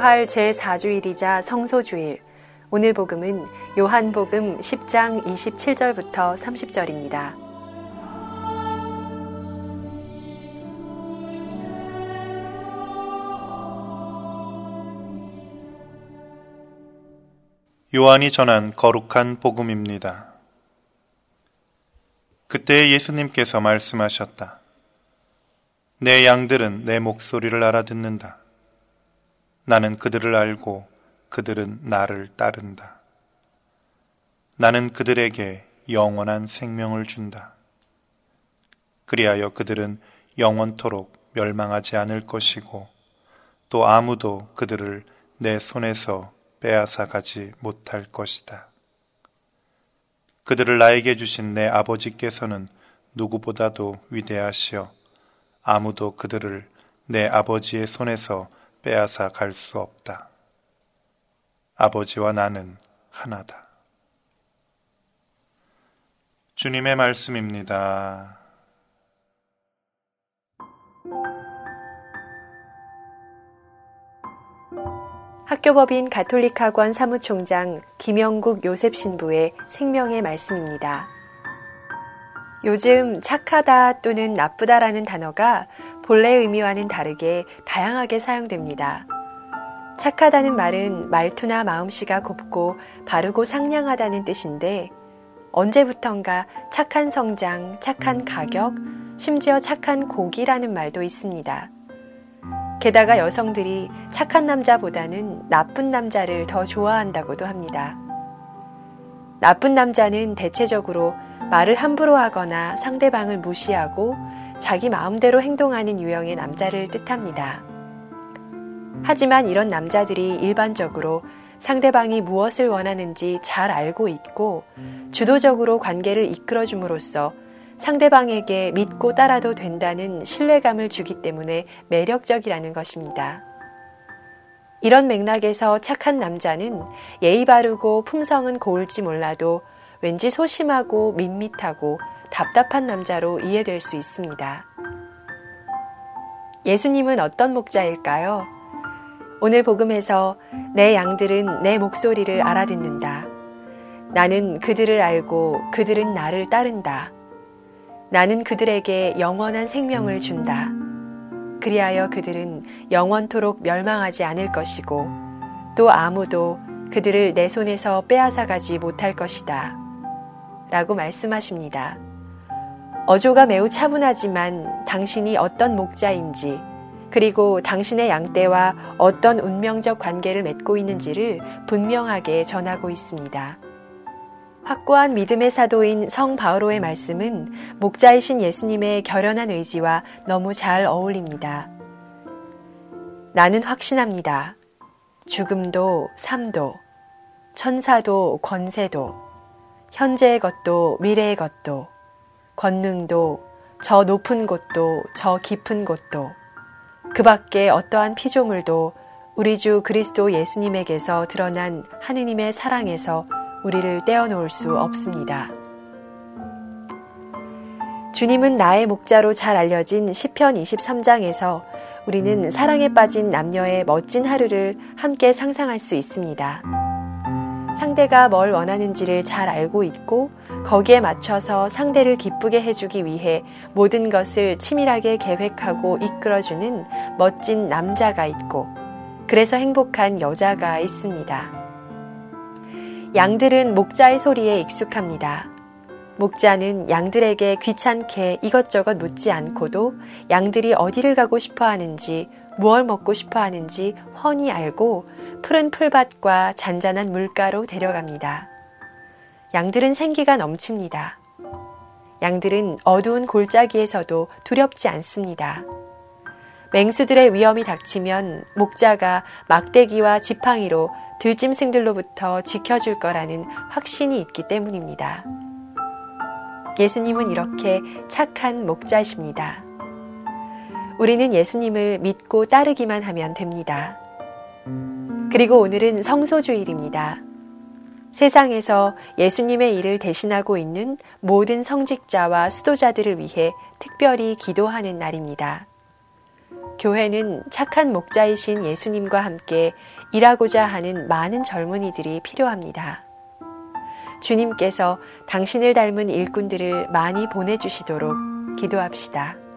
부활 제4주일이자 성소주일. 오늘 복음은 요한복음 10장 27절부터 30절입니다. 요한이 전한 거룩한 복음입니다. 그때 예수님께서 말씀하셨다. 내 양들은 내 목소리를 알아듣는다. 나는 그들을 알고 그들은 나를 따른다. 나는 그들에게 영원한 생명을 준다. 그리하여 그들은 영원토록 멸망하지 않을 것이고 또 아무도 그들을 내 손에서 빼앗아 가지 못할 것이다. 그들을 나에게 주신 내 아버지께서는 누구보다도 위대하시어 아무도 그들을 내 아버지의 손에서 빼앗아 갈 수 없다. 아버지와 나는 하나다. 주님의 말씀입니다. 학교법인 가톨릭학원 사무총장 김영국 요셉 신부의 생명의 말씀입니다. 요즘 착하다 또는 나쁘다라는 단어가 본래 의미와는 다르게 다양하게 사용됩니다. 착하다는 말은 말투나 마음씨가 곱고 바르고 상냥하다는 뜻인데 언제부턴가 착한 성장, 착한 가격, 심지어 착한 고기라는 말도 있습니다. 게다가 여성들이 착한 남자보다는 나쁜 남자를 더 좋아한다고도 합니다. 나쁜 남자는 대체적으로 말을 함부로 하거나 상대방을 무시하고 자기 마음대로 행동하는 유형의 남자를 뜻합니다. 하지만 이런 남자들이 일반적으로 상대방이 무엇을 원하는지 잘 알고 있고 주도적으로 관계를 이끌어줌으로써 상대방에게 믿고 따라도 된다는 신뢰감을 주기 때문에 매력적이라는 것입니다. 이런 맥락에서 착한 남자는 예의 바르고 품성은 고울지 몰라도 왠지 소심하고 밋밋하고 답답한 남자로 이해될 수 있습니다. 예수님은 어떤 목자일까요? 오늘 복음에서 내 양들은 내 목소리를 알아듣는다. 나는 그들을 알고 그들은 나를 따른다. 나는 그들에게 영원한 생명을 준다. 그리하여 그들은 영원토록 멸망하지 않을 것이고 또 아무도 그들을 내 손에서 빼앗아 가지 못할 것이다. 라고 말씀하십니다. 어조가 매우 차분하지만 당신이 어떤 목자인지 그리고 당신의 양떼와 어떤 운명적 관계를 맺고 있는지를 분명하게 전하고 있습니다. 확고한 믿음의 사도인 성 바오로의 말씀은 목자이신 예수님의 결연한 의지와 너무 잘 어울립니다. 나는 확신합니다. 죽음도 삶도, 천사도 권세도, 현재의 것도 미래의 것도, 권능도 저 높은 곳도 저 깊은 곳도, 그 밖에 어떠한 피조물도 우리 주 그리스도 예수님에게서 드러난 하느님의 사랑에서 우리를 떼어놓을 수 없습니다. 주님은 나의 목자로 잘 알려진 시편 23장에서 우리는 사랑에 빠진 남녀의 멋진 하루를 함께 상상할 수 있습니다. 상대가 뭘 원하는지를 잘 알고 있고 거기에 맞춰서 상대를 기쁘게 해주기 위해 모든 것을 치밀하게 계획하고 이끌어주는 멋진 남자가 있고 그래서 행복한 여자가 있습니다. 양들은 목자의 소리에 익숙합니다. 목자는 양들에게 귀찮게 이것저것 묻지 않고도 양들이 어디를 가고 싶어 하는지, 무얼 먹고 싶어 하는지 훤히 알고 푸른 풀밭과 잔잔한 물가로 데려갑니다. 양들은 생기가 넘칩니다. 양들은 어두운 골짜기에서도 두렵지 않습니다. 맹수들의 위험이 닥치면 목자가 막대기와 지팡이로 들짐승들로부터 지켜줄 거라는 확신이 있기 때문입니다. 예수님은 이렇게 착한 목자십니다. 우리는 예수님을 믿고 따르기만 하면 됩니다. 그리고 오늘은 성소주일입니다. 세상에서 예수님의 일을 대신하고 있는 모든 성직자와 수도자들을 위해 특별히 기도하는 날입니다. 교회는 착한 목자이신 예수님과 함께 일하고자 하는 많은 젊은이들이 필요합니다. 주님께서 당신을 닮은 일꾼들을 많이 보내주시도록 기도합시다.